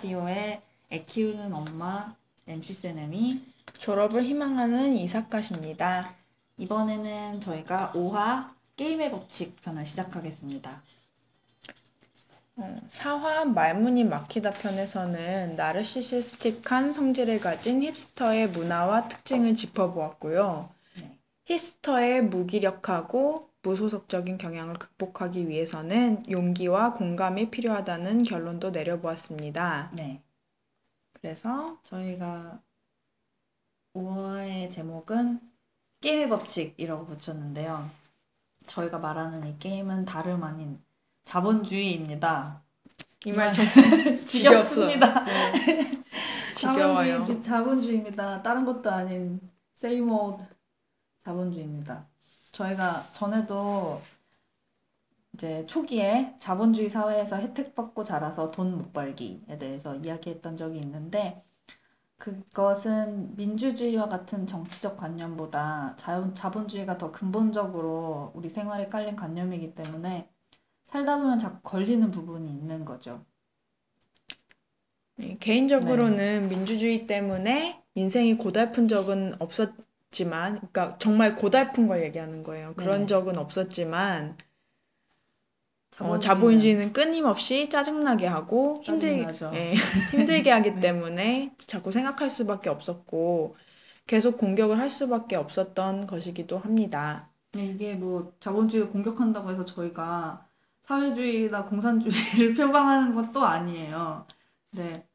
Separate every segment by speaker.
Speaker 1: 라디오의 애 키우는 엄마 MC 세네미.
Speaker 2: 졸업을 희망하는 이사카십니다.
Speaker 1: 이번에는 저희가 5화 게임의 법칙 편을 시작하겠습니다.
Speaker 2: 어, 4화 말문이 막히다 편에서는 나르시시스틱한 성질을 가진 힙스터의 문화와 특징을 짚어보았고요.
Speaker 1: 네.
Speaker 2: 힙스터의 무기력하고 무소속적인 경향을 극복하기 위해서는 용기와 공감이 필요하다는 결론도 내려보았습니다.
Speaker 1: 네.
Speaker 2: 그래서
Speaker 1: 저희가 5화의 제목은 게임의 법칙이라고 붙였는데요. 저희가 말하는 이 게임은 다름 아닌 자본주의입니다.
Speaker 2: 이말좀
Speaker 1: 지겹습니다.
Speaker 2: 네. 지겨워요.
Speaker 1: 자본주의, 자본주의입니다. 다른 것도 아닌 old 자본주의입니다. 저희가 전에도 이제 초기에 자본주의 사회에서 혜택 받고 자라서 돈 못 벌기에 대해서 이야기했던 적이 있는데 그것은 민주주의와 같은 정치적 관념보다 자, 자본주의가 더 근본적으로 우리 생활에 깔린 관념이기 때문에 살다 보면 자꾸 걸리는 부분이 있는 거죠.
Speaker 2: 네, 개인적으로는 민주주의 때문에 인생이 고달픈 적은 없었 지만, 그러니까 정말 고달픈 걸 얘기하는 거예요. 그런
Speaker 1: 네.
Speaker 2: 적은 없었지만, 어,
Speaker 1: 자본주의는
Speaker 2: 끊임없이 짜증나게 하고 힘들,
Speaker 1: 짜증나죠.
Speaker 2: 예, 힘들게 하기
Speaker 1: 네.
Speaker 2: 때문에 자꾸 생각할 수밖에 없었고, 계속 공격을 할 수밖에 없었던 것이기도 합니다.
Speaker 1: 네, 이게 뭐 자본주의를 공격한다고 해서 저희가 사회주의나 공산주의를 표방하는 것도 아니에요. 네.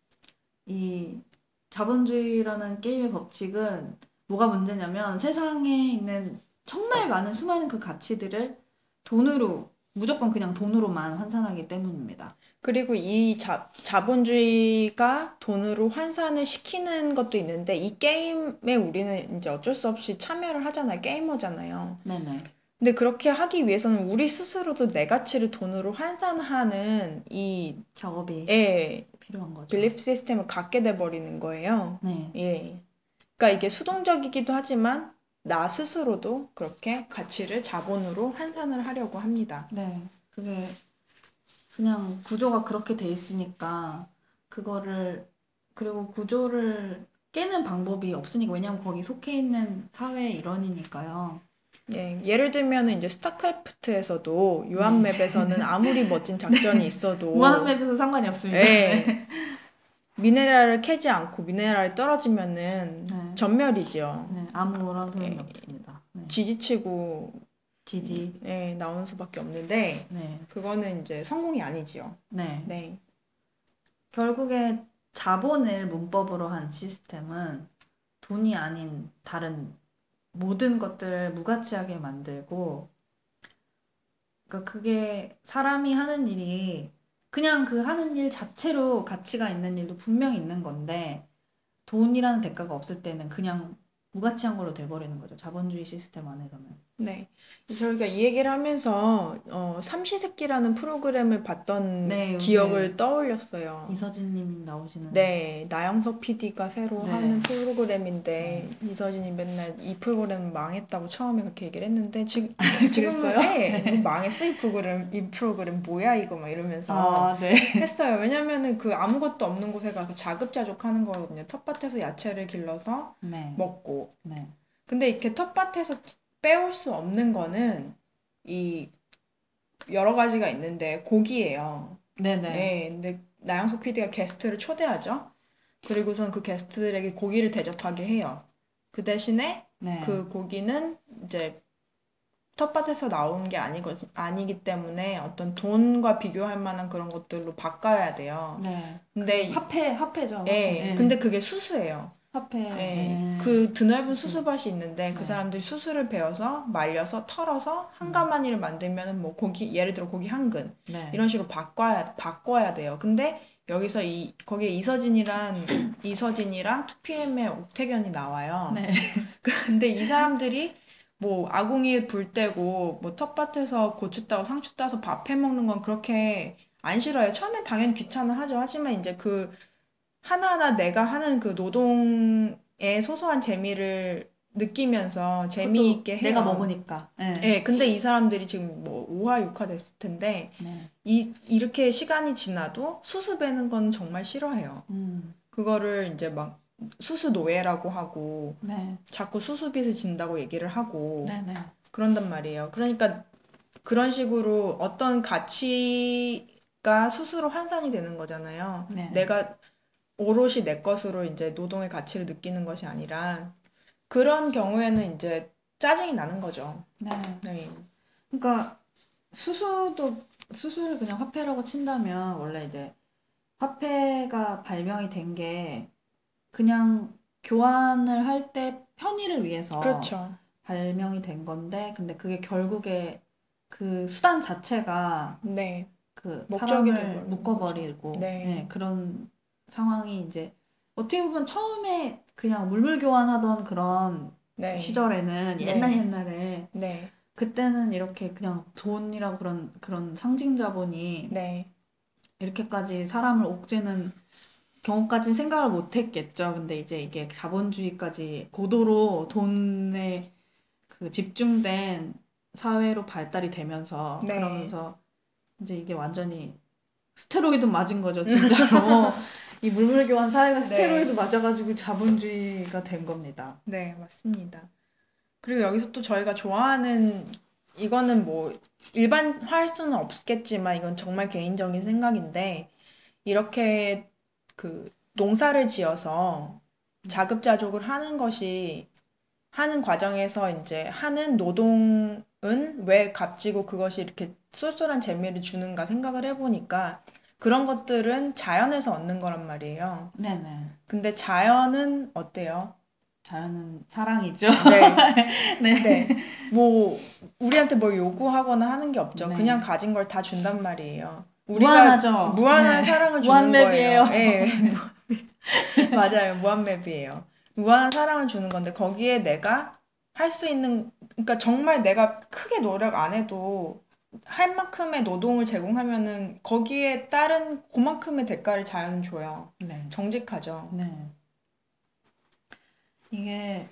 Speaker 1: 이 자본주의라는 게임의 법칙은 뭐가 문제냐면 세상에 있는 정말 많은 수많은 그 가치들을 돈으로 무조건 그냥 돈으로만 환산하기 때문입니다.
Speaker 2: 그리고 이 자, 자본주의가 돈으로 환산을 시키는 것도 있는데 이 게임에 우리는 이제 어쩔 수 없이 참여를 하잖아요. 게이머잖아요.
Speaker 1: 네네.
Speaker 2: 근데 그렇게 하기 위해서는 우리 스스로도 내 가치를 돈으로 환산하는 이
Speaker 1: 작업이
Speaker 2: 예,
Speaker 1: 필요한 거죠.
Speaker 2: 빌리프 시스템을 갖게 돼 버리는 거예요.
Speaker 1: 네.
Speaker 2: 예. 그러니까 이게 수동적이기도 하지만 나 스스로도 그렇게 가치를 자본으로 환산을 하려고 합니다.
Speaker 1: 네, 그게 그냥 구조가 그렇게 돼 있으니까 그거를 그리고 구조를 깨는 방법이 없으니까 왜냐면 거기 속해 있는 사회의 일원이니까요.
Speaker 2: 예, 예를 들면은 이제 스타크래프트에서도 유한맵에서는 아무리 멋진 작전이 있어도
Speaker 1: 무한맵에서 상관이 없습니다.
Speaker 2: 예, 미네랄을 캐지 않고 미네랄이 떨어지면은
Speaker 1: 네.
Speaker 2: 전멸이죠.
Speaker 1: 네, 아무런 소용이 없습니다. 네.
Speaker 2: 지지치고
Speaker 1: 지지.
Speaker 2: 예, 나오는 수밖에 없는데
Speaker 1: 네,
Speaker 2: 그거는 이제 성공이 아니지요.
Speaker 1: 네.
Speaker 2: 네.
Speaker 1: 결국에 자본을 문법으로 한 시스템은 돈이 아닌 다른 모든 것들을 무가치하게 만들고, 그러니까 그게 사람이 하는 일이 그냥 그 하는 일 자체로 가치가 있는 일도 분명히 있는 건데, 돈이라는 대가가 없을 때는 그냥 무가치한 걸로 돼버리는 거죠. 자본주의 시스템 안에서는.
Speaker 2: 네. 저희가 이 얘기를 하면서 어, 삼시세끼라는 프로그램을 봤던
Speaker 1: 네,
Speaker 2: 기억을
Speaker 1: 네.
Speaker 2: 떠올렸어요.
Speaker 1: 이서진님 나오시는.
Speaker 2: 네, 나영석 PD가 새로
Speaker 1: 네.
Speaker 2: 하는 프로그램인데 이서진이 맨날 이 프로그램 망했다고 처음에 그렇게 얘기를 했는데 지금 지금은
Speaker 1: 그랬어요?
Speaker 2: 네, 뭐 망했어 이 프로그램 이 프로그램 뭐야 이거 막 이러면서
Speaker 1: 아, 네.
Speaker 2: 했어요. 왜냐면은 그 아무것도 없는 곳에 가서 자급자족하는 거거든요. 텃밭에서 야채를 길러서
Speaker 1: 네.
Speaker 2: 먹고.
Speaker 1: 네.
Speaker 2: 근데 이렇게 텃밭에서 빼올 수 없는 거는 이 여러 가지가 있는데 고기예요.
Speaker 1: 네네.
Speaker 2: 네, 근데 나영석 PD가 게스트를 초대하죠. 그리고선 그 게스트들에게 고기를 대접하게 해요. 그 대신에
Speaker 1: 네.
Speaker 2: 그 고기는 이제 텃밭에서 나온 게 아니거, 아니기 때문에 어떤 돈과 비교할 만한 그런 것들로 바꿔야 돼요.
Speaker 1: 네.
Speaker 2: 근데 이-
Speaker 1: 화폐, 화폐죠.
Speaker 2: 예,
Speaker 1: 화폐.
Speaker 2: 근데 그게 수수예요.
Speaker 1: 화폐.
Speaker 2: 예,
Speaker 1: 네.
Speaker 2: 그 드넓은 수수밭이 있는데 그
Speaker 1: 네.
Speaker 2: 사람들이 수수를 베어서 말려서 털어서 한 가마니를 만들면은 뭐 고기 예를 들어 고기 한 근
Speaker 1: 네.
Speaker 2: 이런 식으로 바꿔야 바꿔야 돼요. 근데 여기서 이 거기에 이서진이란 이서진이랑 2PM의 옥태견이 나와요.
Speaker 1: 네.
Speaker 2: 근데 이 사람들이 뭐 아궁이에 불 떼고 뭐 텃밭에서 고추 따고 상추 따서 밥 해 먹는 건 그렇게 안 싫어요. 처음엔 당연히 귀찮아 하죠. 하지만 이제 그 하나하나 내가 하는 그 노동의 소소한 재미를 느끼면서 재미있게 해요.
Speaker 1: 내가 먹으니까. 네.
Speaker 2: 예, 근데 이 사람들이 지금 뭐 5화, 6화 됐을 텐데
Speaker 1: 네.
Speaker 2: 이 이렇게 시간이 지나도 수습하는 건 정말 싫어해요.
Speaker 1: 음.
Speaker 2: 그거를 이제 막 수수 노예라고 하고
Speaker 1: 네.
Speaker 2: 자꾸 수수빚을 진다고 얘기를 하고
Speaker 1: 네, 네.
Speaker 2: 그런단 말이에요. 그러니까 그런 식으로 어떤 가치가 스스로 환산이 되는 거잖아요.
Speaker 1: 네.
Speaker 2: 내가 오롯이 내 것으로 이제 노동의 가치를 느끼는 것이 아니라 그런 경우에는 이제 짜증이 나는 거죠.
Speaker 1: 네.
Speaker 2: 네.
Speaker 1: 그러니까 수수도 수수를 그냥 화폐라고 친다면 원래 이제 화폐가 발명이 된 게 그냥 교환을 할 때 편의를 위해서
Speaker 2: 그렇죠.
Speaker 1: 발명이 된 건데 근데 그게 결국에 그 수단 자체가
Speaker 2: 네.
Speaker 1: 그 사람을 묶어버리고.
Speaker 2: 네.
Speaker 1: 네, 그런 상황이 이제 어떻게 보면 처음에 그냥 물물 교환하던 그런
Speaker 2: 네.
Speaker 1: 시절에는
Speaker 2: 네.
Speaker 1: 옛날 옛날에
Speaker 2: 네.
Speaker 1: 그때는 이렇게 그냥 돈이라고 그런 그런 상징 자본이
Speaker 2: 네.
Speaker 1: 이렇게까지 사람을 옥죄는 경우까지 생각을 못 했겠죠. 근데 이제 이게 자본주의까지 고도로 돈에 그 집중된 사회로 발달이 되면서
Speaker 2: 네.
Speaker 1: 그러면서 이제 이게 완전히 스테로이드 맞은 거죠, 진짜로. 이 물물 교환 사회가
Speaker 2: 네.
Speaker 1: 스테로이드 맞아가지고 자본주의가 된 겁니다.
Speaker 2: 네, 맞습니다. 그리고 여기서 또 저희가 좋아하는 이거는 뭐 일반화할 수는 없겠지만 이건 정말 개인적인 생각인데 이렇게 그 농사를 지어서 자급자족을 하는 것이 하는 과정에서 이제 하는 노동은 왜 값지고 그것이 이렇게 쏠쏠한 재미를 주는가 생각을 해보니까 그런 것들은 자연에서 얻는 거란 말이에요.
Speaker 1: 네네.
Speaker 2: 근데 자연은 어때요?
Speaker 1: 자연은 사랑이죠.
Speaker 2: 네.
Speaker 1: 네.
Speaker 2: 네. 뭐 우리한테 뭘 요구하거나 하는 게 없죠.
Speaker 1: 네.
Speaker 2: 그냥 가진 걸 다 준단 말이에요. 우리가
Speaker 1: 무한하죠.
Speaker 2: 무한한
Speaker 1: 네.
Speaker 2: 사랑을 주는
Speaker 1: 무한맵이에요.
Speaker 2: 거예요. 예. 맞아요. 무한맵이에요. 무한한 사랑을 주는 건데 거기에 내가 할 수 있는 그러니까 정말 내가 크게 노력 안 해도 할 만큼의 노동을 제공하면은 거기에 따른 그만큼의 대가를 자연은 줘요.
Speaker 1: 네.
Speaker 2: 정직하죠.
Speaker 1: 네. 이게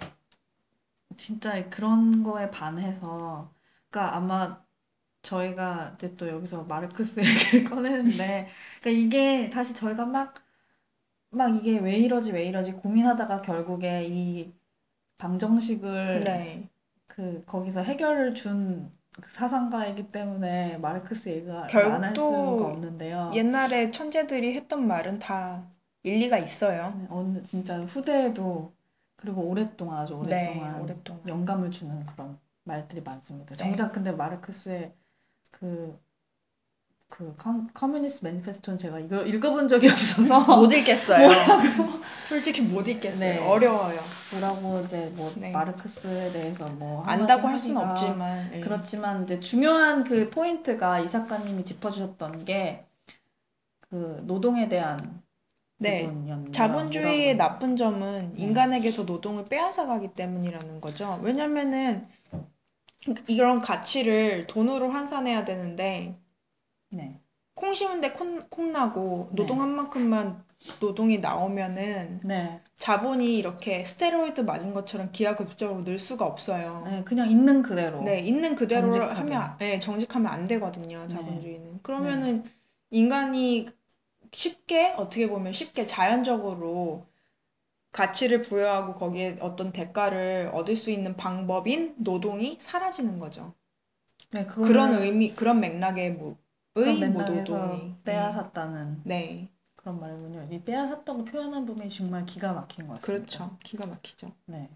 Speaker 1: 진짜 그런 거에 반해서, 그러니까 아마 저희가 이제 또 여기서 마르크스 얘기를 꺼내는데, 그러니까 이게 다시 저희가 막, 막 이게 왜 이러지 왜 이러지 고민하다가 결국에 이 방정식을
Speaker 2: 네.
Speaker 1: 그 거기서 해결을 준그 사상가이기 때문에 마르크스 얘기가
Speaker 2: 안할또
Speaker 1: 수가 없는데요.
Speaker 2: 옛날에 천재들이 했던 말은 다 일리가 있어요.
Speaker 1: 네, 어느 진짜 후대에도 그리고 오랫동안 아주
Speaker 2: 네,
Speaker 1: 오랫동안
Speaker 2: 오랫동안.
Speaker 1: 영감을 주는 그런 말들이 많습니다.
Speaker 2: 네.
Speaker 1: 정작 근데 마르크스의 그, 그 커, Communist Manifesto는 제가 이거 읽어본 적이 없어서
Speaker 2: 못 읽겠어요. 솔직히 못 읽겠어요.
Speaker 1: 네.
Speaker 2: 어려워요.
Speaker 1: 뭐라고 이제 뭐
Speaker 2: 네.
Speaker 1: 마르크스에 대해서 뭐
Speaker 2: 안다고 할 수는 없지만. 예.
Speaker 1: 그렇지만 이제 중요한 그 포인트가 이 작가님이 짚어주셨던 게 그 노동에 대한
Speaker 2: 네. 자본주의의 나쁜 점은
Speaker 1: 네.
Speaker 2: 인간에게서 노동을 빼앗아 가기 때문이라는 거죠. 왜냐면은 이런 가치를 돈으로 환산해야 되는데
Speaker 1: 네.
Speaker 2: 콩 심은데 콩, 콩 나고
Speaker 1: 네.
Speaker 2: 노동한 만큼만 노동이 나오면은
Speaker 1: 네.
Speaker 2: 자본이 이렇게 스테로이드 맞은 것처럼 기하급수적으로 늘 수가 없어요.
Speaker 1: 네, 그냥 있는 그대로.
Speaker 2: 네, 있는 그대로
Speaker 1: 정직하게.
Speaker 2: 하면, 네, 정직하면 안 되거든요,
Speaker 1: 네.
Speaker 2: 자본주의는. 그러면은 인간이 쉽게, 어떻게 보면 쉽게 자연적으로 가치를 부여하고 거기에 어떤 대가를 얻을 수 있는 방법인 노동이 사라지는 거죠.
Speaker 1: 네, 그거를
Speaker 2: 그런 의미, 그런 맥락의 뭐,
Speaker 1: 맥락에서
Speaker 2: 노동이.
Speaker 1: 빼앗았다는
Speaker 2: 네,
Speaker 1: 그런 말이군요. 이 빼앗았다고 표현한 부분이 정말 기가 막힌 것 같습니다.
Speaker 2: 그렇죠. 기가 막히죠.
Speaker 1: 네.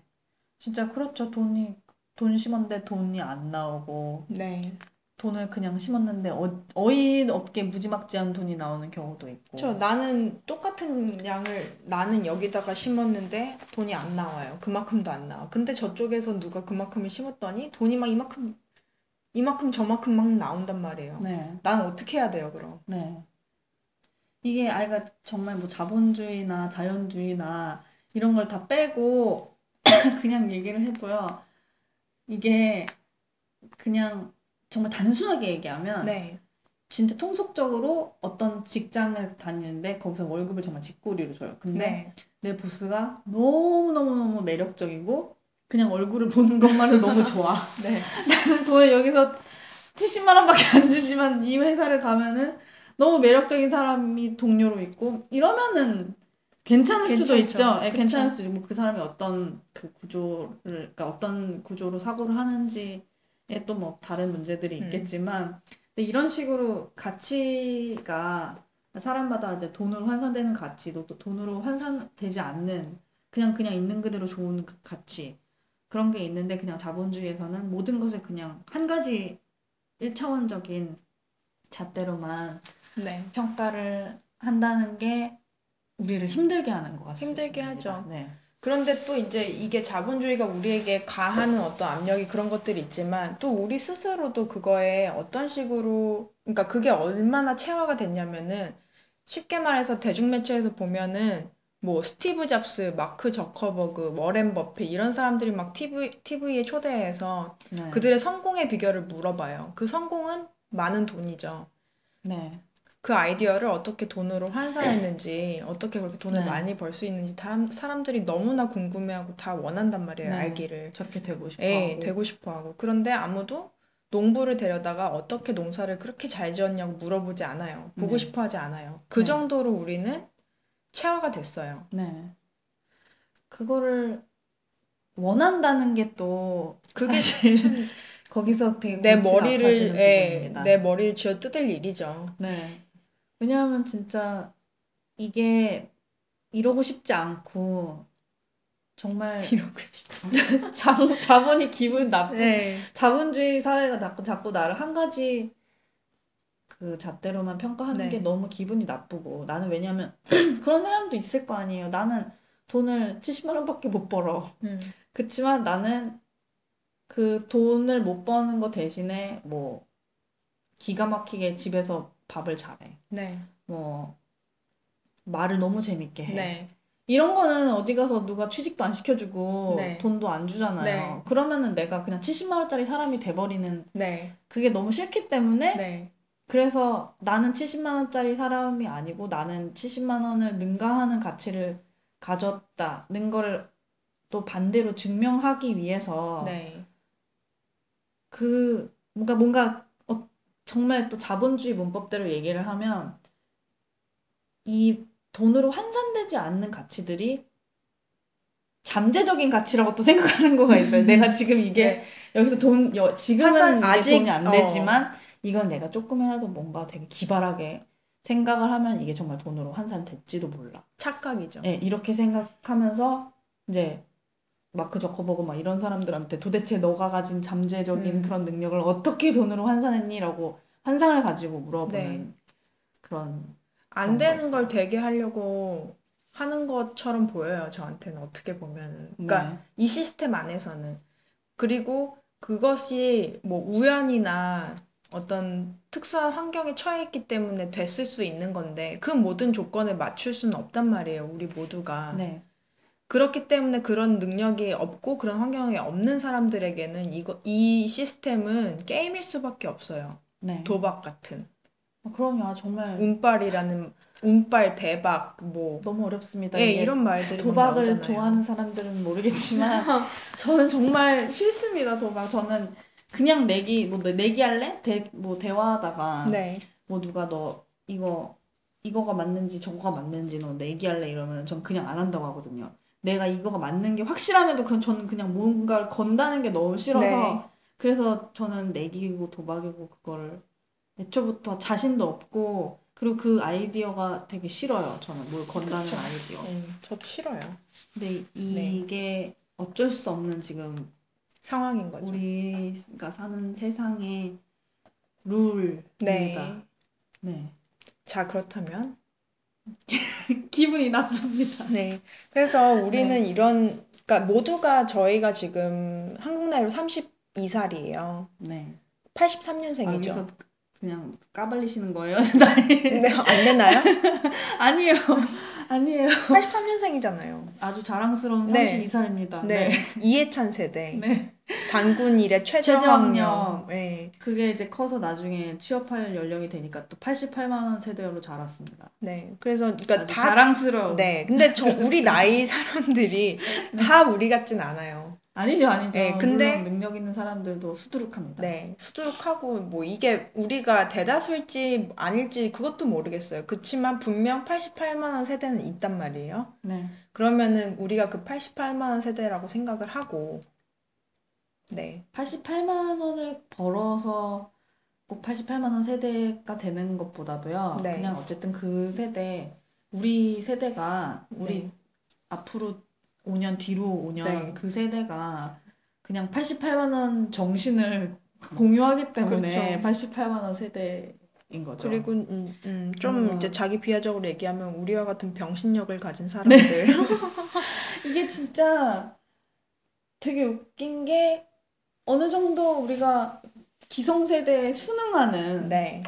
Speaker 1: 진짜 그렇죠. 돈이 돈 심었는데 돈이 안 나오고
Speaker 2: 네.
Speaker 1: 돈을 그냥 심었는데 어, 어이없게 무지막지한 돈이 나오는 경우도 있고.
Speaker 2: 저 나는 똑같은 양을 나는 여기다가 심었는데 돈이 안 나와요. 그만큼도 안 나와. 근데 저쪽에서 누가 그만큼을 심었더니 돈이 막 이만큼 이만큼 저만큼 막 나온단 말이에요.
Speaker 1: 네.
Speaker 2: 난 어떻게 해야 돼요, 그럼?
Speaker 1: 네. 이게 아이가 정말 뭐 자본주의나 자연주의나 이런 걸 다 빼고 그냥 얘기를 해도요. 이게 그냥 정말 단순하게 얘기하면
Speaker 2: 네.
Speaker 1: 진짜 통속적으로 어떤 직장을 다니는데 거기서 월급을 정말 쥐꼬리로 줘요. 근데
Speaker 2: 네.
Speaker 1: 내 보스가 너무너무너무 매력적이고 그냥 얼굴을 보는 것만으로 너무 좋아.
Speaker 2: 네.
Speaker 1: 돈을 여기서 70만 원밖에 안 주지만 이 회사를 가면은 너무 매력적인 사람이 동료로 있고 이러면은 괜찮을 수도
Speaker 2: 괜찮죠.
Speaker 1: 있죠. 예. 괜찮을 수도 있고 그 사람이 어떤 그 구조를 그러니까 어떤 구조로 사고를 하는지에 또 뭐 다른 문제들이
Speaker 2: 음.
Speaker 1: 있겠지만 근데 이런 식으로 가치가 사람마다 이제 돈으로 환산되는 가치도 또 돈으로 환산되지 않는 그냥 그냥 있는 그대로 좋은 그 가치 그런 게 있는데 그냥 자본주의에서는 모든 것을 그냥 한 가지 일차원적인 잣대로만
Speaker 2: 네.
Speaker 1: 평가를 한다는 게 우리를 힘들게 하는 것 같습니다.
Speaker 2: 힘들게 하죠.
Speaker 1: 네.
Speaker 2: 그런데 또 이제 이게 자본주의가 우리에게 가하는 어떤 압력이 그런 것들이 있지만 또 우리 스스로도 그거에 어떤 식으로 그러니까 그게 얼마나 체화가 됐냐면은 쉽게 말해서 대중매체에서 보면은 뭐 스티브 잡스, 마크 저커버그, 워렌 버핏 이런 사람들이 막 TV, TV에 초대해서
Speaker 1: 네.
Speaker 2: 그들의 성공의 비결을 물어봐요. 그 성공은 많은 돈이죠.
Speaker 1: 네.
Speaker 2: 그 아이디어를 어떻게 돈으로 환산했는지, 어떻게 그렇게 돈을
Speaker 1: 네.
Speaker 2: 많이 벌 수 있는지 사람, 사람들이 너무나 궁금해하고 다 원한단 말이에요,
Speaker 1: 네.
Speaker 2: 알기를.
Speaker 1: 저렇게 되고 싶어.
Speaker 2: 예,
Speaker 1: 하고.
Speaker 2: 되고 싶어 하고. 그런데 아무도 농부를 데려다가 어떻게 농사를 그렇게 잘 지었냐고 물어보지 않아요. 보고
Speaker 1: 네.
Speaker 2: 싶어 하지 않아요. 그
Speaker 1: 네.
Speaker 2: 정도로 우리는 체화가 됐어요.
Speaker 1: 네. 그거를 원한다는 게 또
Speaker 2: 그게
Speaker 1: 사실
Speaker 2: 참
Speaker 1: 거기서 되게
Speaker 2: 내 머리를, 예. 내 머리를 쥐어 뜯을 일이죠.
Speaker 1: 네. 왜냐하면 진짜 이게 이러고 싶지 않고 정말
Speaker 2: 이러고 싶죠.
Speaker 1: 자본, 자본이 기분 나쁜
Speaker 2: 네.
Speaker 1: 자본주의 사회가 자꾸 자꾸 나를 한 가지 그 잣대로만 평가하는
Speaker 2: 네.
Speaker 1: 게 너무 기분이 나쁘고 나는 왜냐면 그런 사람도 있을 거 아니에요. 나는 돈을 70만 원밖에 못 벌어.
Speaker 2: 음.
Speaker 1: 그치만 나는 그 돈을 못 버는 거 대신에 뭐 기가 막히게 집에서 밥을 잘해.
Speaker 2: 네.
Speaker 1: 뭐 말을 너무 재밌게 해.
Speaker 2: 네.
Speaker 1: 이런 거는 어디 가서 누가 취직도 안 시켜주고
Speaker 2: 네.
Speaker 1: 돈도 안 주잖아요.
Speaker 2: 네.
Speaker 1: 그러면은 내가 그냥 70만 원짜리 사람이 돼버리는
Speaker 2: 네.
Speaker 1: 그게 너무 싫기 때문에
Speaker 2: 네.
Speaker 1: 그래서 나는 70만 원짜리 사람이 아니고 나는 70만 원을 능가하는 가치를 가졌다는 거를 또 반대로 증명하기 위해서
Speaker 2: 네.
Speaker 1: 그 뭔가 뭔가 어, 정말 또 자본주의 문법대로 얘기를 하면 이 돈으로 환산되지 않는 가치들이 잠재적인 가치라고 또 생각하는 거가 있어요. 내가 지금 이게
Speaker 2: 네.
Speaker 1: 여기서 돈 여, 지금은 이게
Speaker 2: 아직-
Speaker 1: 돈이 안
Speaker 2: 어.
Speaker 1: 되지만 이건 내가 조금이라도 뭔가 되게 기발하게 생각을 하면 이게 정말 돈으로 환산될지도 몰라.
Speaker 2: 착각이죠.
Speaker 1: 예, 이렇게 생각하면서 이제 마크 저커버그 막 이런 사람들한테 도대체 너가 가진 잠재적인
Speaker 2: 음.
Speaker 1: 그런 능력을 어떻게 돈으로 환산했니라고 환상을 가지고 물어보는
Speaker 2: 네.
Speaker 1: 그런
Speaker 2: 안 되는 걸. 되게 하려고 하는 것처럼 보여요, 저한테는 어떻게 보면은. 그러니까
Speaker 1: 네.
Speaker 2: 이 시스템 안에서는. 그리고 그것이 뭐 우연이나 어떤 특수한 환경에 처해 있기 때문에 됐을 수 있는 건데 그 모든 조건을 맞출 수는 없단 말이에요, 우리 모두가.
Speaker 1: 네.
Speaker 2: 그렇기 때문에 그런 능력이 없고 그런 환경이 없는 사람들에게는 이거 이 시스템은 게임일 수밖에 없어요.
Speaker 1: 네.
Speaker 2: 도박 같은.
Speaker 1: 어, 그럼요. 정말
Speaker 2: 운빨이라는 운빨 대박 뭐
Speaker 1: 너무 어렵습니다.
Speaker 2: 예, 이런 말들이 막
Speaker 1: 도박을. 좋아하는 사람들은 모르겠지만 저는 정말 싫습니다. 도박. 저는 그냥 내기 뭐 내기 할래? 대, 뭐 대화하다가
Speaker 2: 네.
Speaker 1: 뭐 누가 너 이거 이거가 맞는지 저거가 맞는지 너 내기할래 이러면 전 그냥 안 한다고 하거든요. 내가 이거가 맞는 게 확실함에도 그 저는 그냥 뭔가를 건다는 게 너무 싫어서
Speaker 2: 네.
Speaker 1: 그래서 저는 내기고 도박이고 그거를 애초부터 자신도 없고 그리고 그 아이디어가 되게 싫어요. 저는 뭘 건다는
Speaker 2: 그쵸.
Speaker 1: 아이디어.
Speaker 2: 음, 저도 싫어요.
Speaker 1: 근데
Speaker 2: 네.
Speaker 1: 이게 어쩔 수 없는 지금
Speaker 2: 상황인 거죠.
Speaker 1: 우리가 사는 세상의 룰입니다.
Speaker 2: 네.
Speaker 1: 네.
Speaker 2: 자, 그렇다면
Speaker 1: 기분이 나쁩니다.
Speaker 2: 네. 그래서 우리는
Speaker 1: 네.
Speaker 2: 이런 그러니까 모두가 저희가 지금 한국 나이로 32살이에요.
Speaker 1: 네.
Speaker 2: 83년생이죠.
Speaker 1: 여기서 그냥 까발리시는 거예요?
Speaker 2: 네, 안 되나요?
Speaker 1: 아니에요. 아니에요.
Speaker 2: 83년생이잖아요.
Speaker 1: 아주 자랑스러운
Speaker 2: 네.
Speaker 1: 32살입니다.
Speaker 2: 네. 이해찬 세대.
Speaker 1: 네.
Speaker 2: 단군 일의 최저학력. 네.
Speaker 1: 그게 이제 커서 나중에 취업할 연령이 되니까 또 88만 원 세대로 자랐습니다.
Speaker 2: 네. 그래서 그러니까 다
Speaker 1: 자랑스러운.
Speaker 2: 네. 근데 저 우리 나이 사람들이 다 우리 같진 않아요.
Speaker 1: 아니죠, 아니죠.
Speaker 2: 네, 근데-
Speaker 1: 능력 있는 사람들도 수두룩합니다.
Speaker 2: 네, 수두룩하고 뭐 이게 우리가 대다수일지 아닐지 그것도 모르겠어요. 그치만 분명 88만 원 세대는 있단 말이에요.
Speaker 1: 네.
Speaker 2: 그러면은 우리가 그 88만 원 세대라고 생각을 하고 네.
Speaker 1: 88만 원을 벌어서 꼭 88만 원 세대가 되는 것보다도요.
Speaker 2: 네.
Speaker 1: 그냥 어쨌든 그 세대, 우리 세대가 우리
Speaker 2: 네.
Speaker 1: 앞으로 5년 뒤로 5년
Speaker 2: 네.
Speaker 1: 그 세대가 그냥 88만 원 정신을 공유하기 때문에
Speaker 2: 그렇죠.
Speaker 1: 88만 원 세대 인 거죠.
Speaker 2: 그리고 음, 음, 좀
Speaker 1: 음.
Speaker 2: 이제 자기 비하적으로 얘기하면 우리와 같은 병신력을 가진
Speaker 1: 네.
Speaker 2: 사람들
Speaker 1: 이게 진짜 되게 웃긴 게 어느 정도 우리가 기성세대에 순응하는
Speaker 2: 네.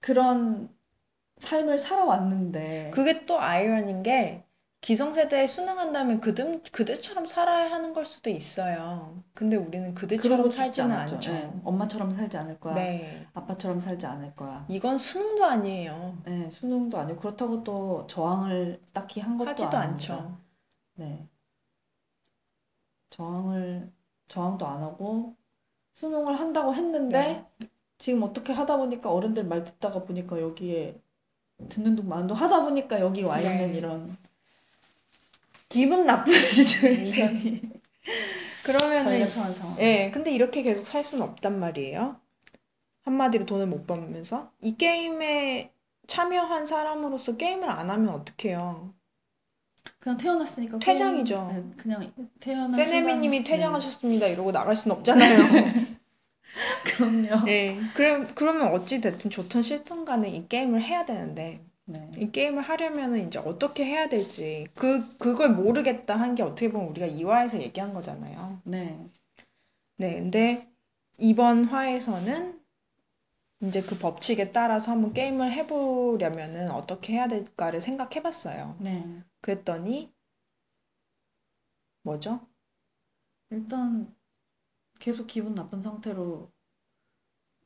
Speaker 1: 그런 삶을 살아왔는데
Speaker 2: 그게 또 아이러니인 게 기성세대에 순응한다면 그들, 그들처럼 살아야 하는 걸 수도 있어요. 근데 우리는 그들처럼 살지는.
Speaker 1: 않죠. 네. 엄마처럼 살지 않을 거야.
Speaker 2: 네.
Speaker 1: 아빠처럼 살지 않을 거야.
Speaker 2: 이건 수능도 아니에요.
Speaker 1: 네, 수능도 아니고 그렇다고 또 저항을 딱히 한 것도
Speaker 2: 하지도
Speaker 1: 아닙니다.
Speaker 2: 않죠.
Speaker 1: 네. 저항을 저항도 안 하고 수능을 한다고 했는데
Speaker 2: 네.
Speaker 1: 지금 어떻게 하다 보니까 어른들 말 듣다가 보니까 여기에 듣는 둥 마는 둥 하다 보니까 여기 와 있는
Speaker 2: 네.
Speaker 1: 이런 기분 나쁜 시츄에이션이
Speaker 2: 그러면은
Speaker 1: 상황.
Speaker 2: 예, 근데 이렇게 계속 살 수는 없단 말이에요. 한마디로 돈을 못 벌면서 이 게임에 참여한 사람으로서 게임을 안 하면 어떡해요?
Speaker 1: 그냥 태어났으니까
Speaker 2: 퇴장이죠.
Speaker 1: 그냥, 네, 그냥 태어난
Speaker 2: 세네미님이
Speaker 1: 순간-
Speaker 2: 퇴장하셨습니다. 이러고 나갈 순 없잖아요.
Speaker 1: 네, 그럼요.
Speaker 2: 예, 그럼 그러면 어찌 됐든 좋든 싫든 간에 이 게임을 해야 되는데
Speaker 1: 네.
Speaker 2: 이 게임을 하려면은 이제 어떻게 해야 될지 그 그걸 모르겠다 한 게 어떻게 보면 우리가 이화에서 얘기한 거잖아요.
Speaker 1: 네.
Speaker 2: 네, 근데 이번 화에서는 이제 그 법칙에 따라서 한번 게임을 해보려면은 어떻게 해야 될까를 생각해봤어요.
Speaker 1: 네.
Speaker 2: 그랬더니 뭐죠?
Speaker 1: 일단 계속 기분 나쁜 상태로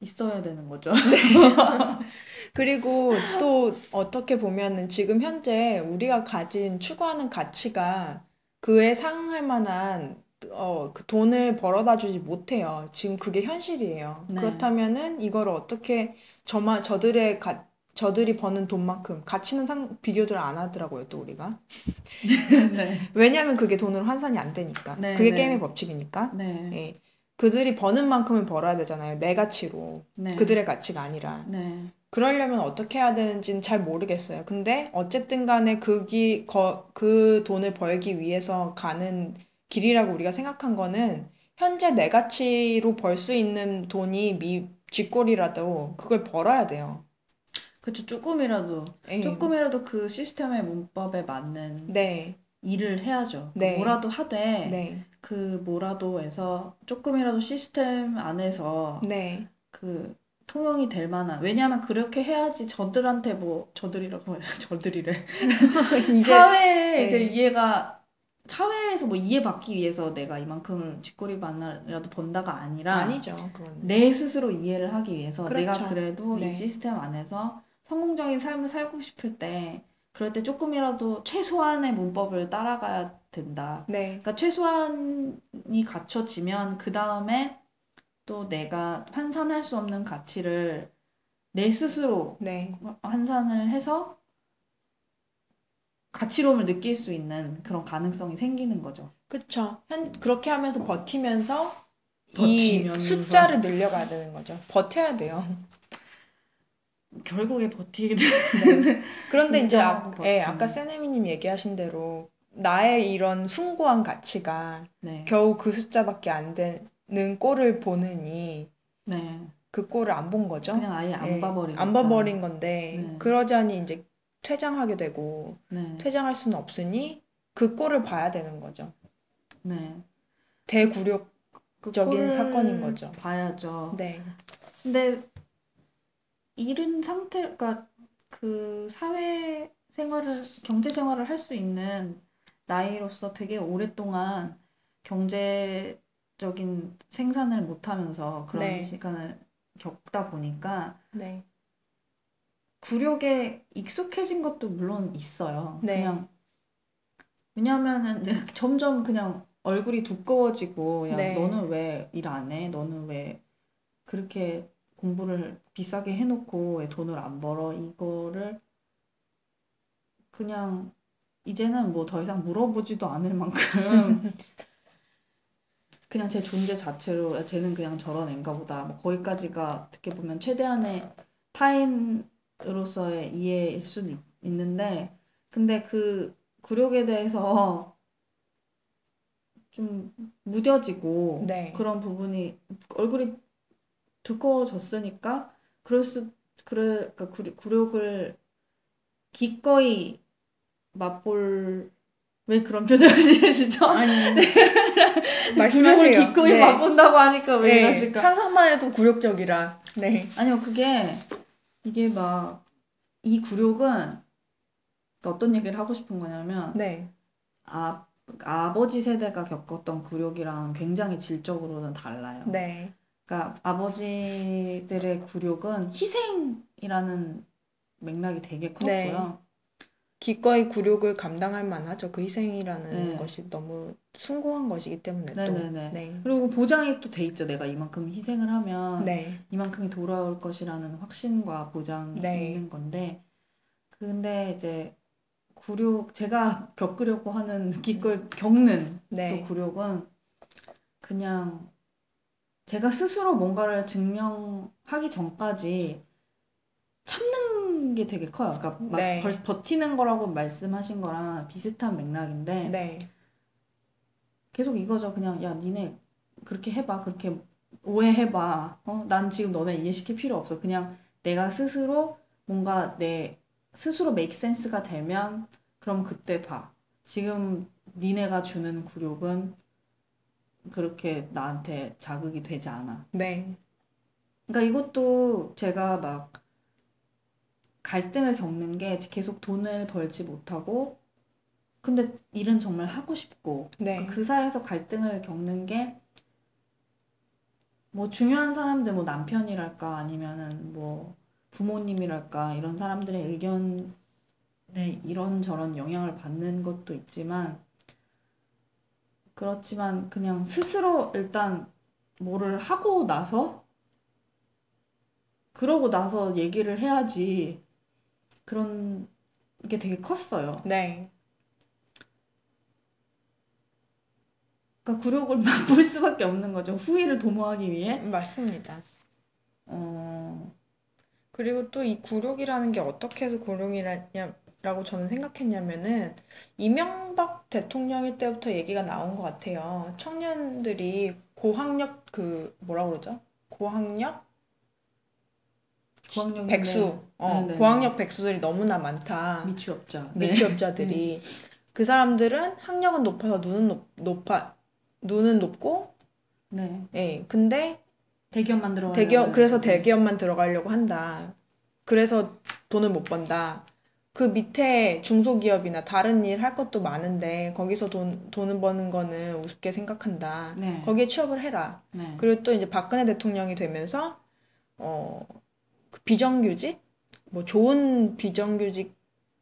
Speaker 1: 있어야 되는 거죠.
Speaker 2: 그리고 또 어떻게 보면은 지금 현재 우리가 가진 추구하는 가치가 그에 상응할 만한 어, 그 돈을 벌어다 주지 못해요. 지금 그게 현실이에요.
Speaker 1: 네.
Speaker 2: 그렇다면은 이걸 어떻게 저마 저들의 가, 저들이 버는 돈만큼 가치는 상 비교를 안 하더라고요, 또 우리가.
Speaker 1: 네.
Speaker 2: 왜냐하면 그게 돈으로 환산이 안 되니까.
Speaker 1: 네,
Speaker 2: 그게
Speaker 1: 네.
Speaker 2: 게임의 법칙이니까.
Speaker 1: 네.
Speaker 2: 예. 그들이 버는 만큼을 벌어야 되잖아요. 내 가치로.
Speaker 1: 네.
Speaker 2: 그들의 가치가 아니라.
Speaker 1: 네.
Speaker 2: 그러려면 어떻게 해야 되는지는 잘 모르겠어요. 근데 어쨌든 간에 그기, 거, 그 돈을 벌기 위해서 가는 길이라고 우리가 생각한 거는 현재 내 가치로 벌 수 있는 돈이 미, 쥐꼬리라도 그걸 벌어야 돼요.
Speaker 1: 그쵸, 조금이라도,
Speaker 2: 예.
Speaker 1: 조금이라도 그 시스템의 문법에 맞는
Speaker 2: 네,
Speaker 1: 일을 해야죠. 그
Speaker 2: 네.
Speaker 1: 뭐라도 하되,
Speaker 2: 네,
Speaker 1: 그 뭐라도에서 조금이라도 시스템 안에서
Speaker 2: 네,
Speaker 1: 그 통용이 될 만한, 왜냐하면 그렇게 해야지 저들한테 뭐, 저들이라고 저들이래.
Speaker 2: 이제,
Speaker 1: 사회에
Speaker 2: 네.
Speaker 1: 이제 이해가 사회에서 뭐 이해받기 위해서 내가 이만큼 쥐꼬리만이라도 번다가 아니라
Speaker 2: 아니죠, 그건.
Speaker 1: 내 스스로 이해를 하기 위해서 내가
Speaker 2: 그렇죠.
Speaker 1: 그래도
Speaker 2: 네.
Speaker 1: 이 시스템 안에서 성공적인 삶을 살고 싶을 때 그럴 때 조금이라도 최소한의 문법을 따라가야 된다.
Speaker 2: 네,
Speaker 1: 그러니까 최소한이 갖춰지면 그 다음에 또 내가 환산할 수 없는 가치를 내 스스로
Speaker 2: 네,
Speaker 1: 환산을 해서 가치로움을 느낄 수 있는 그런 가능성이 생기는 거죠.
Speaker 2: 그쵸. 현, 그렇게 하면서 버티면서 이
Speaker 1: 버티면서.
Speaker 2: 숫자를 늘려가야 되는 거죠. 버텨야 돼요.
Speaker 1: 결국에 버티게 되
Speaker 2: 네. 그런데 이제 아, 예. 아까 세네미님 얘기하신 대로 나의 이런 숭고한 가치가
Speaker 1: 네.
Speaker 2: 겨우 그 숫자밖에 안 되는 꼴을 보느니
Speaker 1: 네.
Speaker 2: 그 꼴을 안 본 거죠.
Speaker 1: 그냥 아예 안
Speaker 2: 예,
Speaker 1: 봐버리고.
Speaker 2: 안 봐버린 건데
Speaker 1: 네.
Speaker 2: 그러자니 이제 퇴장하게 되고
Speaker 1: 네.
Speaker 2: 퇴장할 수는 없으니 그 꼴을 봐야 되는 거죠.
Speaker 1: 네.
Speaker 2: 대굴욕
Speaker 1: 그
Speaker 2: 적인 사건인 거죠.
Speaker 1: 봐야죠.
Speaker 2: 네.
Speaker 1: 근데 이른 상태, 그러니까 그 사회 생활을, 경제 생활을 할 수 있는 나이로서 되게 오랫동안 경제적인 생산을 못하면서 그런
Speaker 2: 네.
Speaker 1: 시간을 겪다 보니까
Speaker 2: 네.
Speaker 1: 굴욕에 익숙해진 것도 물론 있어요.
Speaker 2: 네.
Speaker 1: 그냥 왜냐하면은 점점 그냥 얼굴이 두꺼워지고 야
Speaker 2: 네.
Speaker 1: 너는 왜 일 안 해? 너는 왜 그렇게 공부를 비싸게 해놓고 왜 돈을 안 벌어? 이거를 그냥 이제는 뭐 더 이상 물어보지도 않을 만큼 그냥 제 존재 자체로 야, 쟤는 그냥 저런 애인가 보다. 뭐 거기까지가 어떻게 보면 최대한의 타인 으로서의 이해일 수는 있- 있는데 근데 그 굴욕에 대해서 좀 무뎌지고
Speaker 2: 네.
Speaker 1: 그런 부분이 얼굴이 두꺼워졌으니까 그럴 수 그래 그러니까 굴- 굴욕을 기꺼이 맛볼 왜 그런 표정을 지으시죠?
Speaker 2: 아니,
Speaker 1: 굴욕을
Speaker 2: 말씀하세요.
Speaker 1: 기꺼이
Speaker 2: 네.
Speaker 1: 맛본다고 하니까 왜
Speaker 2: 네,
Speaker 1: 이러실까?
Speaker 2: 상상만 해도 굴욕적이라. 네.
Speaker 1: 아니요, 그게 이게 막 이 굴욕은 어떤 얘기를 하고 싶은 거냐면
Speaker 2: 네.
Speaker 1: 아 아버지 세대가 겪었던 굴욕이랑 굉장히 질적으로는 달라요.
Speaker 2: 네.
Speaker 1: 그러니까 아버지들의 굴욕은 희생이라는 맥락이 되게
Speaker 2: 네.
Speaker 1: 컸고요.
Speaker 2: 기꺼이 굴욕을 감당할 만하죠. 그 희생이라는
Speaker 1: 네.
Speaker 2: 것이 너무 숭고한 것이기 때문에 또.
Speaker 1: 네네네.
Speaker 2: 네.
Speaker 1: 그리고 보장이 또 돼 있죠. 내가 이만큼 희생을 하면
Speaker 2: 네.
Speaker 1: 이만큼이 돌아올 것이라는 확신과 보장이
Speaker 2: 네.
Speaker 1: 있는 건데, 근데 이제 굴욕, 제가 겪으려고 하는 기꺼이 겪는
Speaker 2: 네.
Speaker 1: 또 굴욕은 그냥 제가 스스로 뭔가를 증명하기 전까지 참는 게 되게 커요. 그러니까 막
Speaker 2: 네.
Speaker 1: 벌써 버티는 거라고 말씀하신 거랑 비슷한 맥락인데,
Speaker 2: 네.
Speaker 1: 계속 이거죠. 그냥 야 니네 그렇게 해봐. 그렇게 오해해봐. 어? 난 지금 너네 이해시킬 필요 없어. 그냥 내가 스스로 뭔가 내 스스로 make sense가 되면 그럼 그때 봐. 지금 니네가 주는 굴욕은 그렇게 나한테 자극이 되지 않아.
Speaker 2: 네.
Speaker 1: 그러니까 이것도 제가 막 갈등을 겪는 게 계속 돈을 벌지 못하고 근데 일은 정말 하고 싶고
Speaker 2: 네.
Speaker 1: 그 사이에서 갈등을 겪는 게 뭐 중요한 사람들 뭐 남편이랄까 아니면은 뭐 부모님이랄까 이런 사람들의 의견에 이런저런 영향을 받는 것도 있지만 그렇지만 그냥 스스로 일단 뭐를 하고 나서 그러고 나서 얘기를 해야지 그런 게 되게 컸어요.
Speaker 2: 네.
Speaker 1: 그러니까 굴욕을 맛볼 수밖에 없는 거죠. 후회를 도모하기 위해.
Speaker 2: 맞습니다.
Speaker 1: 어,
Speaker 2: 그리고 또 이 굴욕이라는 게 어떻게 해서 굴욕이라고 저는 생각했냐면은 이명박 대통령일 때부터 얘기가 나온 것 같아요. 청년들이 고학력 그 뭐라 그러죠? 고학력
Speaker 1: 고학력
Speaker 2: 백수, 어,
Speaker 1: 네네.
Speaker 2: 고학력 백수들이 너무나 많다.
Speaker 1: 미취업자. 네.
Speaker 2: 미취업자들이 그 사람들은 학력은 높아서 눈은 높, 높아 눈은 높고
Speaker 1: 네.
Speaker 2: 예 근데
Speaker 1: 대기업만 들어가려고
Speaker 2: 대기업 그래서. 대기업만 들어가려고 한다. 그래서 돈을 못 번다. 그 밑에 중소기업이나 다른 일 할 것도 많은데 거기서 돈 돈을 버는 거는 우습게 생각한다.
Speaker 1: 네.
Speaker 2: 거기에 취업을 해라.
Speaker 1: 네.
Speaker 2: 그리고 또 이제 박근혜 대통령이 되면서 어, 그 비정규직 뭐 좋은 비정규직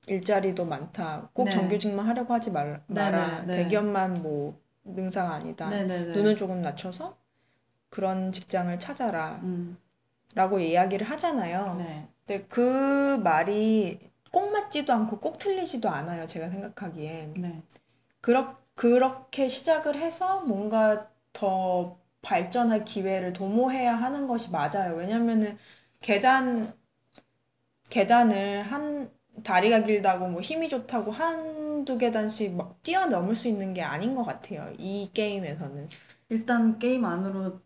Speaker 2: 일자리도 많다. 꼭
Speaker 1: 네.
Speaker 2: 정규직만 하려고 하지 말,
Speaker 1: 네,
Speaker 2: 마라.
Speaker 1: 네, 네.
Speaker 2: 대기업만 뭐 능사가 아니다.
Speaker 1: 네네네.
Speaker 2: 눈을 조금 낮춰서 그런 직장을 찾아라.
Speaker 1: 음,
Speaker 2: 라고 이야기를 하잖아요.
Speaker 1: 네.
Speaker 2: 근데 그 말이 꼭 맞지도 않고 꼭 틀리지도 않아요. 제가 생각하기엔.
Speaker 1: 네.
Speaker 2: 그렇, 그렇게 시작을 해서 뭔가 더 발전할 기회를 도모해야 하는 것이 맞아요. 왜냐면은 계단, 계단을 한, 다리가 길다고 뭐 힘이 좋다고 한두 계단씩 막 뛰어넘을 수 있는 게 아닌 것 같아요. 이 게임에서는.
Speaker 1: 일단 게임 안으로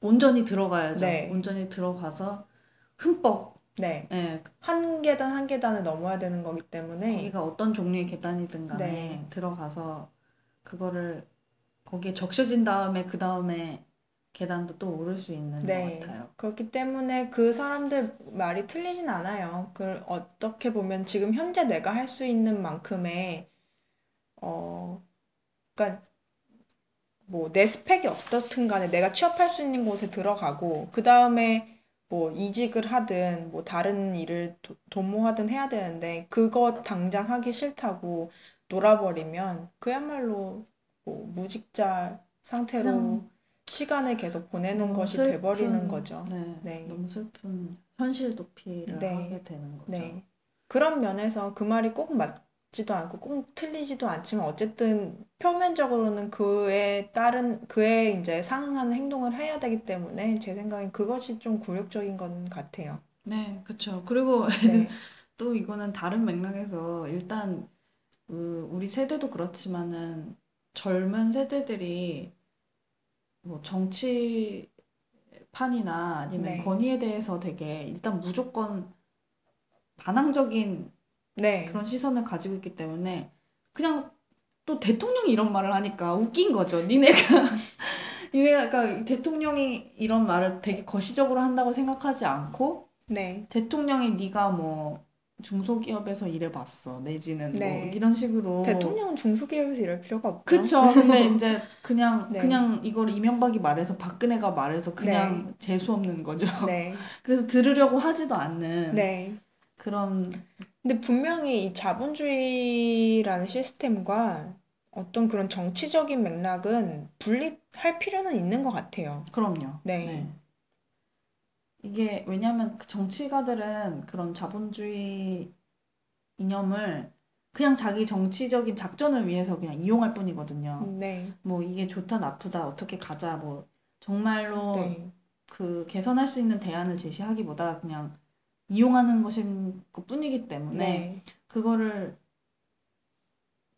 Speaker 1: 온전히 들어가야죠.
Speaker 2: 네.
Speaker 1: 온전히 들어가서 흠뻑.
Speaker 2: 네.
Speaker 1: 예,
Speaker 2: 한 계단 한 계단을 넘어야 되는 거기 때문에.
Speaker 1: 거기가 어떤 종류의 계단이든 간에
Speaker 2: 네.
Speaker 1: 들어가서 그거를 거기에 적셔진 다음에 그 다음에 계단도 또 오를 수 있는
Speaker 2: 네.
Speaker 1: 것 같아요.
Speaker 2: 그렇기 때문에 그 사람들 말이 틀리진 않아요. 그 어떻게 보면 지금 현재 내가 할 수 있는 만큼의 어 그러니까 뭐 내 스펙이 어떻든 간에 내가 취업할 수 있는 곳에 들어가고 그 다음에 뭐 이직을 하든 뭐 다른 일을 도, 도모하든 해야 되는데 그거 당장 하기 싫다고 놀아버리면 그야말로 뭐 무직자 상태로
Speaker 1: 그냥
Speaker 2: 시간을 계속 보내는 것이 돼버리는
Speaker 1: 슬픈,
Speaker 2: 거죠.
Speaker 1: 네,
Speaker 2: 네.
Speaker 1: 너무 슬픈 현실 도피를
Speaker 2: 네.
Speaker 1: 하게 되는 거죠.
Speaker 2: 네. 그런 면에서 그 말이 꼭 맞지도 않고 꼭 틀리지도 않지만 어쨌든 표면적으로는 그에 따른 그에 이제 상응하는 행동을 해야 되기 때문에 제 생각엔 그것이 좀 굴욕적인 건 같아요.
Speaker 1: 네, 그렇죠. 그리고
Speaker 2: 네.
Speaker 1: 또 이거는 다른 맥락에서 일단 그 우리 세대도 그렇지만은 젊은 세대들이 뭐 정치판이나 아니면
Speaker 2: 네.
Speaker 1: 권위에 대해서 되게 일단 무조건 반항적인
Speaker 2: 네.
Speaker 1: 그런 시선을 가지고 있기 때문에 그냥 또 대통령이 이런 말을 하니까 웃긴 거죠. 니네가 니네가 그러니까 대통령이 이런 말을 되게 거시적으로 한다고 생각하지 않고
Speaker 2: 네.
Speaker 1: 대통령이 네가 뭐 중소기업에서 일해봤어 내지는 뭐
Speaker 2: 네.
Speaker 1: 이런 식으로
Speaker 2: 대통령은 중소기업에서 일할 필요가 없죠.
Speaker 1: 그쵸 근데 이제 그냥
Speaker 2: 네.
Speaker 1: 그냥 이걸 이명박이 말해서 박근혜가 말해서 그냥 재수 없는 거죠
Speaker 2: 네.
Speaker 1: 그래서 들으려고 하지도 않는
Speaker 2: 네.
Speaker 1: 그런
Speaker 2: 근데 분명히 이 자본주의라는 시스템과 어떤 그런 정치적인 맥락은 분리할 필요는 있는 것 같아요.
Speaker 1: 그럼요
Speaker 2: 네.
Speaker 1: 이게 왜냐하면 그 정치가들은 그런 자본주의 이념을 그냥 자기 정치적인 작전을 위해서 그냥 이용할 뿐이거든요.
Speaker 2: 네.
Speaker 1: 뭐 이게 좋다 나쁘다 어떻게 가자 뭐 정말로
Speaker 2: 네.
Speaker 1: 그 개선할 수 있는 대안을 제시하기보다 그냥 이용하는 것인 것 뿐이기 때문에
Speaker 2: 네.
Speaker 1: 그거를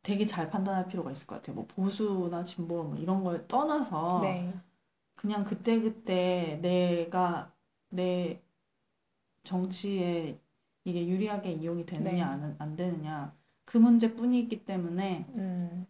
Speaker 1: 되게 잘 판단할 필요가 있을 것 같아요. 뭐 보수나 진보 뭐 이런 걸 떠나서
Speaker 2: 네.
Speaker 1: 그냥 그때 그때 내가 내 정치에 이게 유리하게 이용이
Speaker 2: 네.
Speaker 1: 되느냐 안, 안 되느냐 그 문제뿐이기 때문에
Speaker 2: 음.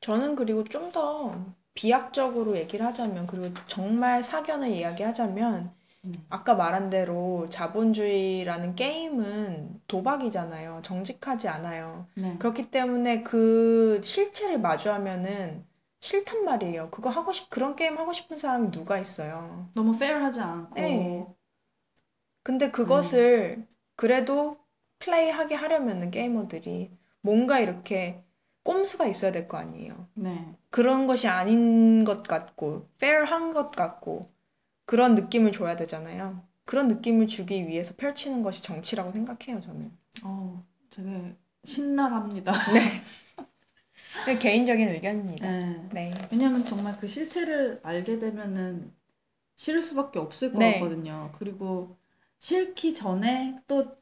Speaker 2: 저는 그리고 좀 더 비약적으로 얘기를 하자면 그리고 정말 사견을 이야기하자면
Speaker 1: 네.
Speaker 2: 아까 말한 대로 자본주의라는 게임은 도박이잖아요. 정직하지 않아요.
Speaker 1: 네.
Speaker 2: 그렇기 때문에 그 실체를 마주하면은 싫단 말이에요. 그거 하고 싶, 그런 게임 하고 싶은 사람이 누가 있어요.
Speaker 1: 너무 페어하지 않고
Speaker 2: 네. 근데 그것을 그래도 플레이하게 하려면은 게이머들이 뭔가 이렇게 꼼수가 있어야 될 거 아니에요.
Speaker 1: 네.
Speaker 2: 그런 것이 아닌 것 같고, fair한 것 같고, 그런 느낌을 줘야 되잖아요. 그런 느낌을 주기 위해서 펼치는 것이 정치라고 생각해요, 저는.
Speaker 1: 어, 되게 신랄합니다.
Speaker 2: 네. 네, 개인적인 의견입니다.
Speaker 1: 네.
Speaker 2: 네.
Speaker 1: 왜냐면 정말 그 실체를 알게 되면은 싫을 수밖에 없을 것
Speaker 2: 네.
Speaker 1: 같거든요. 그리고 싫기 전에 또,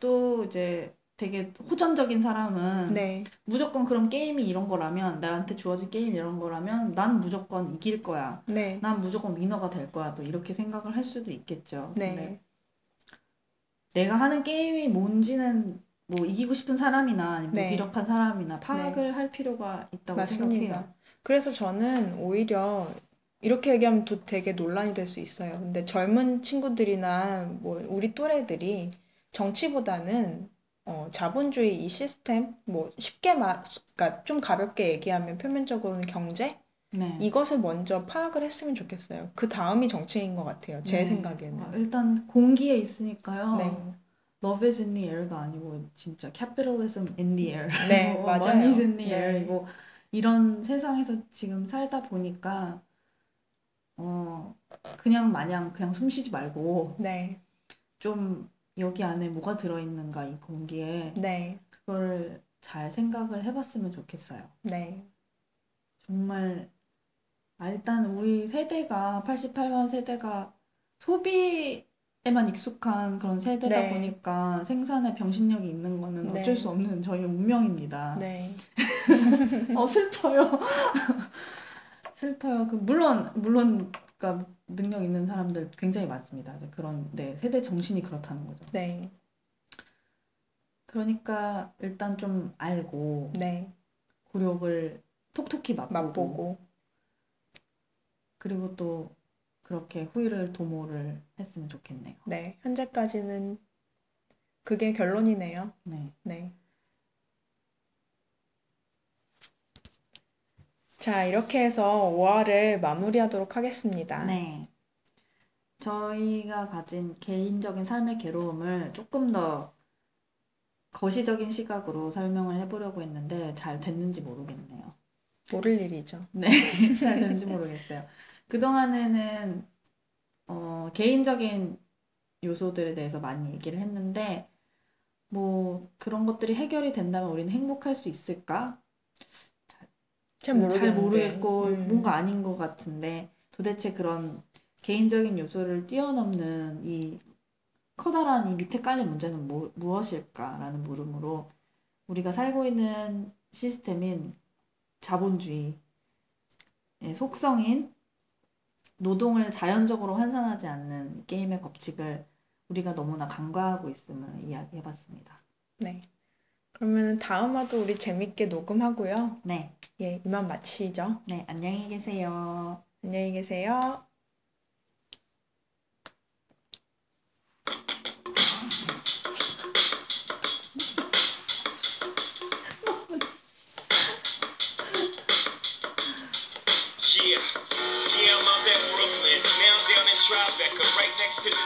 Speaker 1: 또 이제 되게 호전적인 사람은
Speaker 2: 네.
Speaker 1: 무조건 그런 게임이 이런 거라면, 나한테 주어진 게임이 이런 거라면 난 무조건 이길 거야.
Speaker 2: 네.
Speaker 1: 난 무조건 위너가 될 거야. 또 이렇게 생각을 할 수도 있겠죠.
Speaker 2: 네.
Speaker 1: 내가 하는 게임이 뭔지는 뭐 이기고 싶은 사람이나 아니면
Speaker 2: 네.
Speaker 1: 무기력한 사람이나 파악을 할 필요가 있다고 생각해요.
Speaker 2: 맞습니다. 그래서 저는 오히려 이렇게 얘기하면 또 되게 논란이 될 수 있어요. 근데 젊은 친구들이나 뭐 우리 또래들이 정치보다는 어, 자본주의 이 시스템, 뭐 쉽게 말, 그러니까 좀 가볍게 얘기하면 표면적으로는 경제
Speaker 1: 네.
Speaker 2: 이것을 먼저 파악을 했으면 좋겠어요. 그 다음이 정치인 것 같아요. 제
Speaker 1: 네.
Speaker 2: 생각에는.
Speaker 1: 아, 일단 공기에 있으니까요.
Speaker 2: 네.
Speaker 1: Love is in the air가 아니고 진짜 capitalism in the air.
Speaker 2: 네,
Speaker 1: 뭐
Speaker 2: 맞아요.
Speaker 1: money is in the
Speaker 2: 네.
Speaker 1: air이고 이런 세상에서 지금 살다 보니까 어 그냥 마냥 그냥 숨 쉬지 말고
Speaker 2: 네,
Speaker 1: 좀 여기 안에 뭐가 들어있는가 이 공기에
Speaker 2: 네,
Speaker 1: 그거를 잘 생각을 해봤으면 좋겠어요.
Speaker 2: 네,
Speaker 1: 정말 아, 일단 우리 세대가 88만 세대가 소비 에만 익숙한 그런 세대다
Speaker 2: 네.
Speaker 1: 보니까 생산에 병신력이 있는 거는
Speaker 2: 네.
Speaker 1: 어쩔 수 없는 저희 운명입니다.
Speaker 2: 네,
Speaker 1: 어 슬퍼요. 슬퍼요. 그 물론 물론 그러니까 능력 있는 사람들 굉장히 많습니다. 그런 네, 세대 정신이 그렇다는 거죠.
Speaker 2: 네,
Speaker 1: 그러니까 일단 좀 알고
Speaker 2: 네.
Speaker 1: 굴욕을 톡톡히 맛보고
Speaker 2: 맛보고.
Speaker 1: 그리고 또 그렇게 후회를 도모를 했으면 좋겠네요.
Speaker 2: 네, 현재까지는 그게 결론이네요.
Speaker 1: 네.
Speaker 2: 네. 자, 이렇게 해서 5화를 마무리하도록 하겠습니다.
Speaker 1: 네. 저희가 가진 개인적인 삶의 괴로움을 조금 더 거시적인 시각으로 설명을 해보려고 했는데 잘 됐는지 모르겠네요.
Speaker 2: 모를 일이죠.
Speaker 1: 네, 잘 되는지 모르겠어요. 그동안에는 어, 개인적인 요소들에 대해서 많이 얘기를 했는데 뭐 그런 것들이 해결이 된다면 우리는 행복할 수 있을까? 잘잘
Speaker 2: 모르겠는데.
Speaker 1: 모르겠고
Speaker 2: 음.
Speaker 1: 뭔가 아닌 것 같은데 도대체 그런 개인적인 요소를 뛰어넘는 이 커다란 이 밑에 깔린 문제는 뭐, 무엇일까라는 물음으로 우리가 살고 있는 시스템인 자본주의의 속성인 노동을 자연적으로 환산하지 않는 이 게임의 법칙을 우리가 너무나 간과하고 있음을 이야기해봤습니다.
Speaker 2: 네. 그러면 다음 화도 우리 재밌게 녹음하고요.
Speaker 1: 네,
Speaker 2: 예, 이만 마치죠.
Speaker 1: 네, 안녕히 계세요.
Speaker 2: 안녕히 계세요.
Speaker 3: Tribeca, right next to the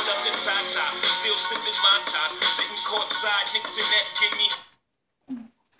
Speaker 3: up to Tata. Still sipping my top. Sitting courtside. Knicks and Nets give me